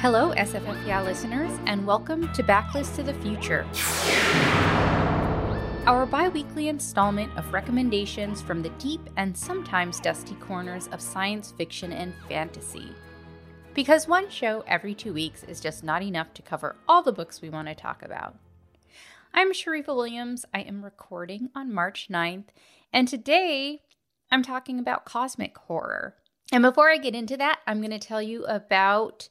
Hello, SFF listeners, and welcome to Backlist to the Future, our bi weekly installment of recommendations from the deep and sometimes dusty corners of science fiction and fantasy. Because one show every two weeks is just not enough to cover all the books we want to talk about. I'm Sharifah Williams. I am recording on March 9th, and today I'm talking about cosmic horror. And before I get into that, I'm going to tell you about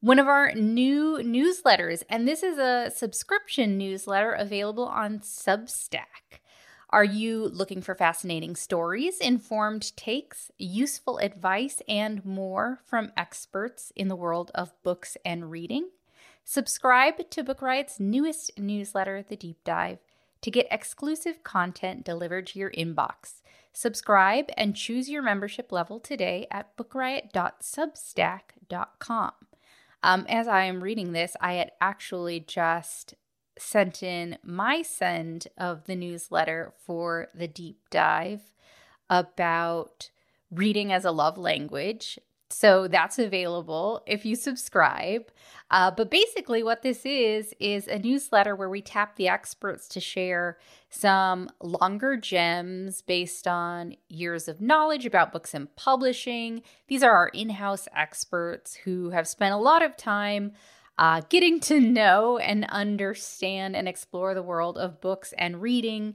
one of our new newsletters. And this is a subscription newsletter available on Substack. Are you looking for fascinating stories, informed takes, useful advice, and more from experts in the world of books and reading? Subscribe to Book Riot's newest newsletter, The Deep Dive, to get exclusive content delivered to your inbox. Subscribe and choose your membership level today at bookriot.substack.com. Um, as I am reading this, I had actually just sent in my send of the newsletter for the deep dive about reading as a love language. So that's available if you subscribe. Uh, but basically, what this is, is a newsletter where we tap the experts to share some longer gems based on years of knowledge about books and publishing. These are our in house experts who have spent a lot of time uh, getting to know and understand and explore the world of books and reading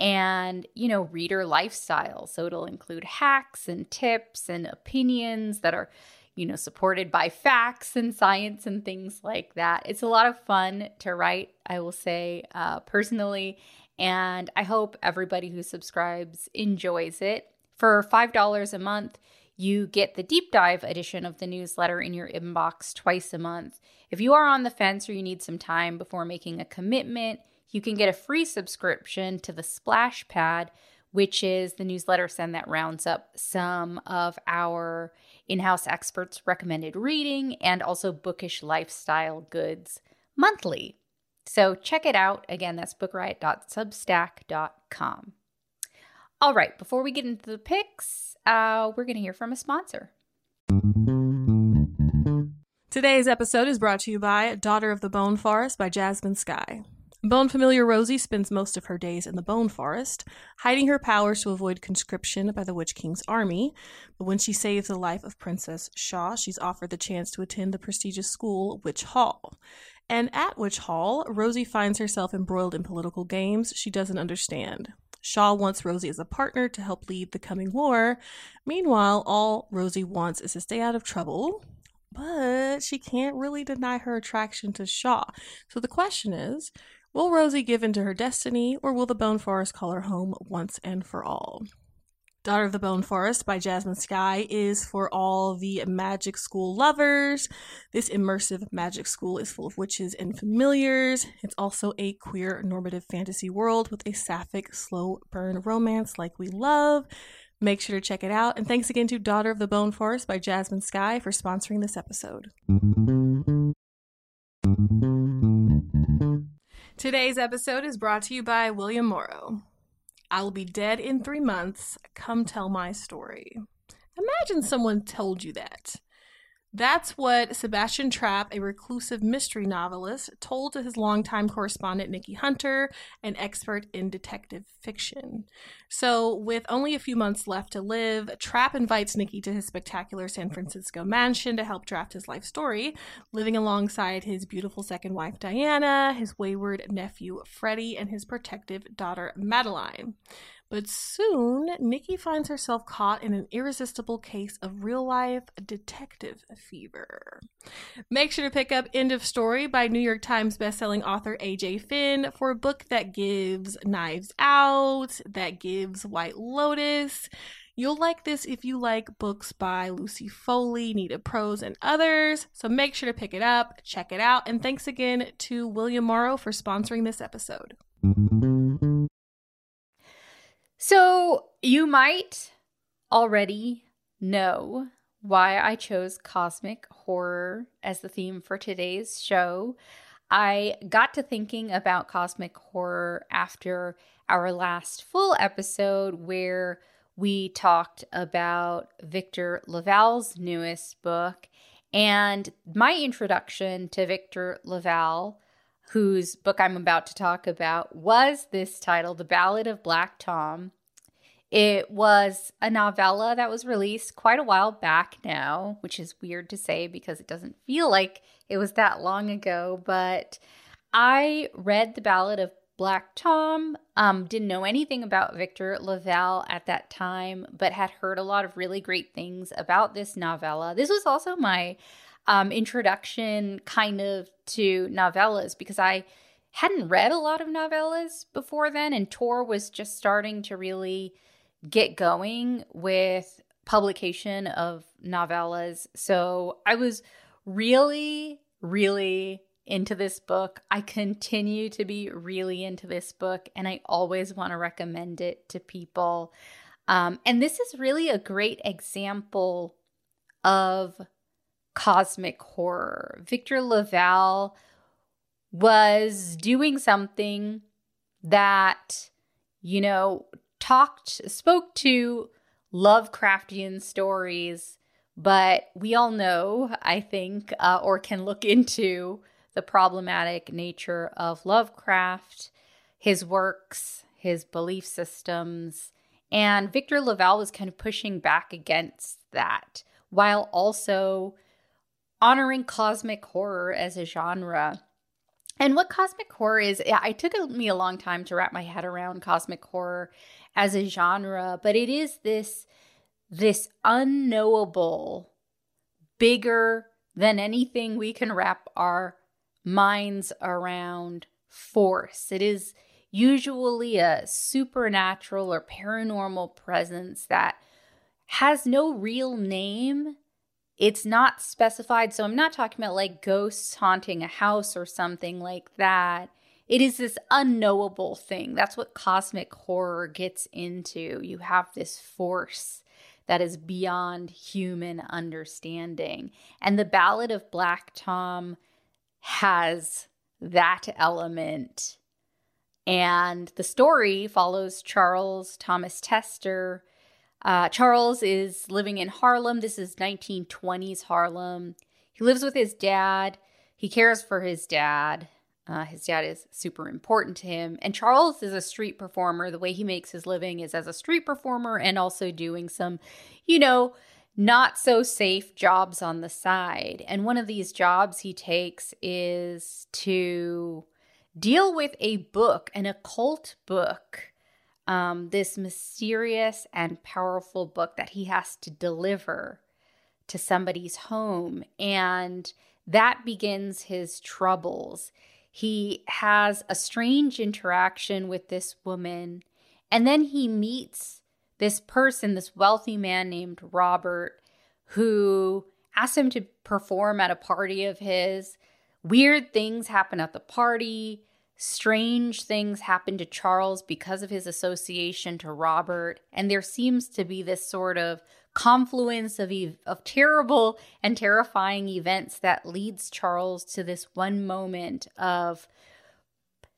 and, you know, reader lifestyle. So it'll include hacks and tips and opinions that are, you know, supported by facts and science and things like that. It's a lot of fun to write, I will say, uh, personally. And I hope everybody who subscribes enjoys it. For $5 a month, you get the deep dive edition of the newsletter in your inbox twice a month. If you are on the fence or you need some time before making a commitment, you can get a free subscription to the Splash Pad, which is the newsletter send that rounds up some of our in house experts' recommended reading and also bookish lifestyle goods monthly. So check it out. Again, that's bookriot.substack.com. All right, before we get into the picks, uh, we're going to hear from a sponsor. Today's episode is brought to you by Daughter of the Bone Forest by Jasmine Skye. Bone familiar Rosie spends most of her days in the Bone Forest, hiding her powers to avoid conscription by the Witch King's army. But when she saves the life of Princess Shaw, she's offered the chance to attend the prestigious school, Witch Hall. And at Witch Hall, Rosie finds herself embroiled in political games she doesn't understand. Shaw wants Rosie as a partner to help lead the coming war. Meanwhile, all Rosie wants is to stay out of trouble, but she can't really deny her attraction to Shaw. So the question is Will Rosie give in to her destiny, or will the Bone Forest call her home once and for all? Daughter of the Bone Forest by Jasmine Skye is for all the magic school lovers. This immersive magic school is full of witches and familiars. It's also a queer normative fantasy world with a sapphic slow burn romance like we love. Make sure to check it out. And thanks again to Daughter of the Bone Forest by Jasmine Skye for sponsoring this episode. Today's episode is brought to you by William Morrow. I will be dead in three months. Come tell my story. Imagine someone told you that. That's what Sebastian Trapp, a reclusive mystery novelist, told to his longtime correspondent Nikki Hunter, an expert in detective fiction. So, with only a few months left to live, Trapp invites Nikki to his spectacular San Francisco mansion to help draft his life story, living alongside his beautiful second wife Diana, his wayward nephew Freddie, and his protective daughter Madeline. But soon, Nikki finds herself caught in an irresistible case of real life detective fever. Make sure to pick up End of Story by New York Times bestselling author AJ Finn for a book that gives Knives Out, that gives White Lotus. You'll like this if you like books by Lucy Foley, Nita Prose, and others. So make sure to pick it up, check it out, and thanks again to William Morrow for sponsoring this episode. So, you might already know why I chose cosmic horror as the theme for today's show. I got to thinking about cosmic horror after our last full episode where we talked about Victor LaValle's newest book And my introduction to Victor LaValle, whose book I'm about to talk about, was this title, The Ballad of Black Tom. It was a novella that was released quite a while back now, which is weird to say because it doesn't feel like it was that long ago. But I read The Ballad of Black Tom. Um, didn't know anything about Victor LaValle at that time, but had heard a lot of really great things about this novella. This was also my um, introduction kind of to novellas because I hadn't read a lot of novellas before then, and Tor was just starting to really get going with publication of novellas. So I was really, really into this book. I continue to be really into this book, and I always want to recommend it to people. Um, and this is really a great example of cosmic horror. Victor LaValle was doing something that, you know, talked, spoke to Lovecraftian stories, but we all know, I think, uh, or can look into the problematic nature of Lovecraft, his works, his belief systems. And Victor LaValle was kind of pushing back against that while also honoring cosmic horror as a genre. And what cosmic horror is, it took me a long time to wrap my head around cosmic horror as a genre, but it is this this unknowable, bigger than anything we can wrap our minds around force. It is usually a supernatural or paranormal presence that has no real name. It's not specified. So I'm not talking about like ghosts haunting a house or something like that. It is this unknowable thing. That's what cosmic horror gets into. You have this force that is beyond human understanding. And the Ballad of Black Tom has that element. And the story follows Charles Thomas Tester. Uh, Charles is living in Harlem. This is 1920s Harlem. He lives with his dad. He cares for his dad. Uh, his dad is super important to him. And Charles is a street performer. The way he makes his living is as a street performer and also doing some, you know, not so safe jobs on the side. And one of these jobs he takes is to deal with a book, an occult book, um, this mysterious and powerful book that he has to deliver to somebody's home. And that begins his troubles. He has a strange interaction with this woman, and then he meets this person, this wealthy man named Robert, who asks him to perform at a party of his. Weird things happen at the party. Strange things happen to Charles because of his association to Robert. And there seems to be this sort of confluence of, ev- of terrible and terrifying events that leads Charles to this one moment of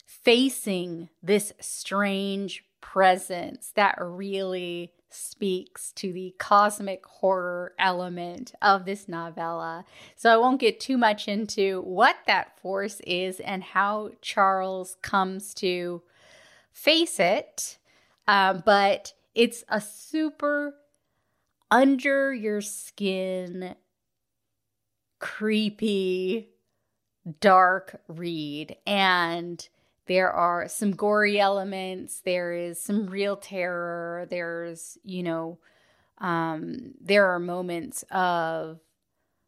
facing this strange presence that really speaks to the cosmic horror element of this novella. So I won't get too much into what that force is and how Charles comes to face it, uh, but it's a super under your skin, creepy, dark read. And there are some gory elements there is some real terror there's you know um, there are moments of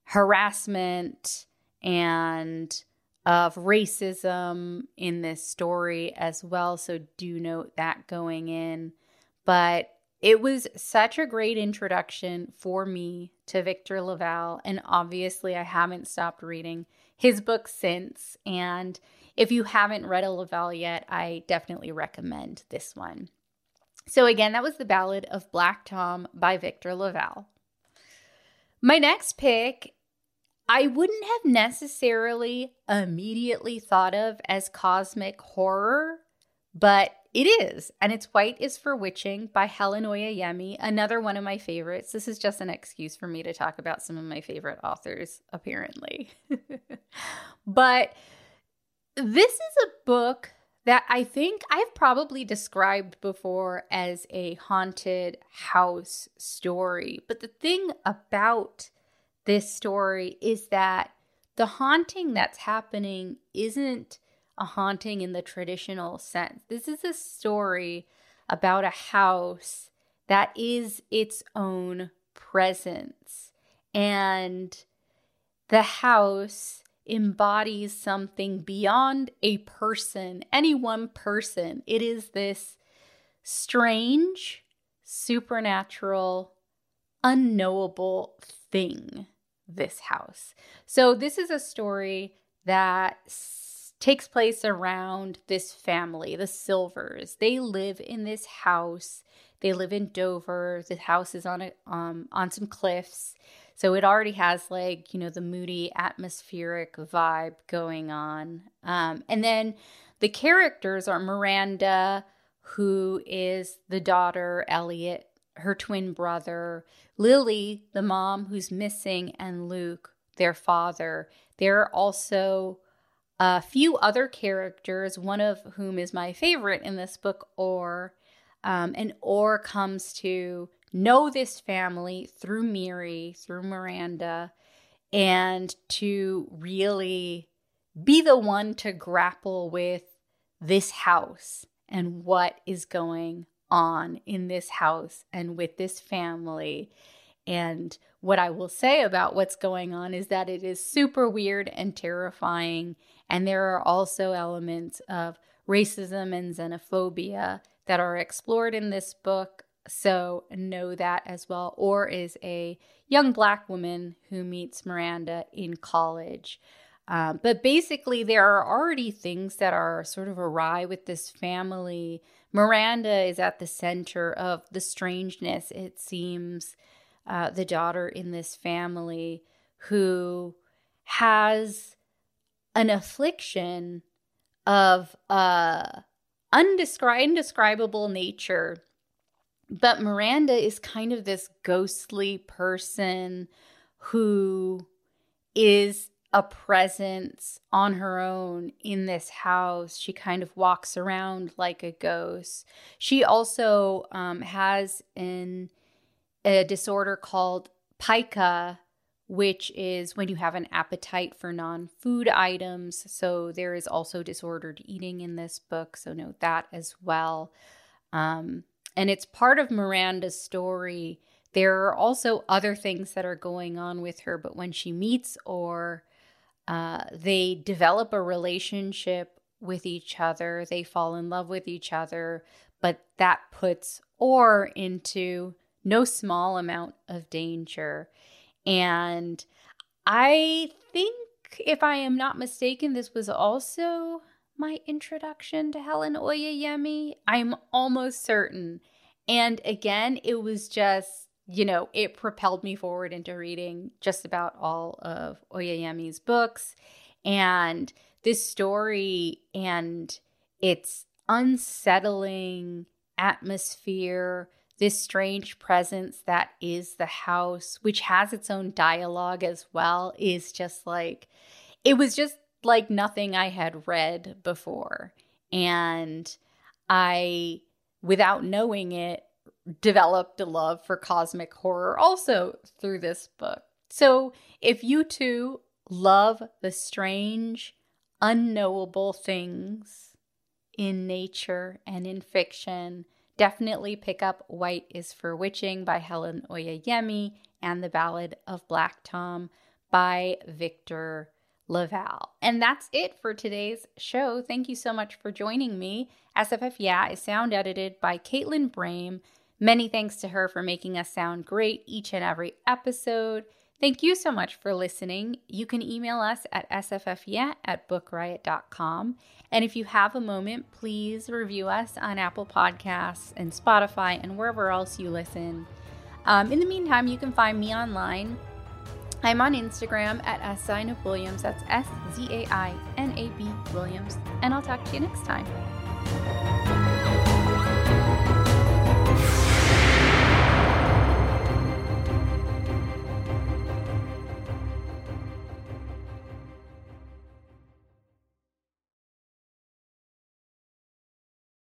harassment and of racism in this story as well so do note that going in. But it was such a great introduction for me to Victor LaValle and obviously I haven't stopped reading his books since and if you haven't read a LaValle yet, I definitely recommend this one. So, again, that was The Ballad of Black Tom by Victor LaValle. My next pick, I wouldn't have necessarily immediately thought of as cosmic horror, but it is. And it's White is for Witching by Helen Oyeyemi, another one of my favorites. This is just an excuse for me to talk about some of my favorite authors, apparently. but this is a book that I think I've probably described before as a haunted house story. But the thing about this story is that the haunting that's happening isn't a haunting in the traditional sense. This is a story about a house that is its own presence. And the house embodies something beyond a person, any one person. It is this strange, supernatural, unknowable thing, this house. So, this is a story that takes place around this family, the Silvers. They live in this house. They live in Dover. The house is on a um on some cliffs. So it already has like, you know, the moody atmospheric vibe going on. Um, and then the characters are Miranda, who is the daughter, Elliot, her twin brother, Lily, the mom who's missing, and Luke, their father. There are also a few other characters, one of whom is my favorite in this book, Or. Um, and Or comes to know this family through Miri, through Miranda, and to really be the one to grapple with this house and what is going on in this house and with this family. And what I will say about what's going on is that it is super weird and terrifying. And there are also elements of racism and xenophobia that are explored in this book so know that as well. Or is a young black woman who meets Miranda in college. Um, but basically, there are already things that are sort of awry with this family. Miranda is at the center of the strangeness, it seems, uh, the daughter in this family who has an affliction of uh, undescri- indescribable nature but Miranda is kind of this ghostly person who is a presence on her own in this house. She kind of walks around like a ghost. She also um, has an a disorder called pica, which is when you have an appetite for non-food items. So there is also disordered eating in this book. So note that as well. Um, and it's part of Miranda's story. There are also other things that are going on with her, but when she meets Or uh, they develop a relationship with each other, they fall in love with each other, but that puts Or into no small amount of danger. And I think, if I am not mistaken, this was also my introduction to Helen Oyeyemi. I'm almost certain. And again, it was just, you know, it propelled me forward into reading just about all of Oyeyemi's books. And this story and its unsettling atmosphere, this strange presence that is the house, which has its own dialogue as well, is just like, it was just like nothing I had read before. And I, without knowing it, developed a love for cosmic horror also through this book. So if you too love the strange, unknowable things in nature and in fiction, definitely pick up White is for Witching by Helen Oyeyemi and The Ballad of Black Tom by Victor LaValle. And that's it for today's show. Thank you so much for joining me. SFF Yeah is sound edited by Caitlin Brame. Many thanks to her for making us sound great each and every episode. Thank you so much for listening. You can email us at sffyeah at bookriot.com. And if you have a moment, please review us on Apple Podcasts and Spotify and wherever else you listen. Um, in the meantime, you can find me online I'm on Instagram at S Williams. That's S Z A I N A B Williams. And I'll talk to you next time.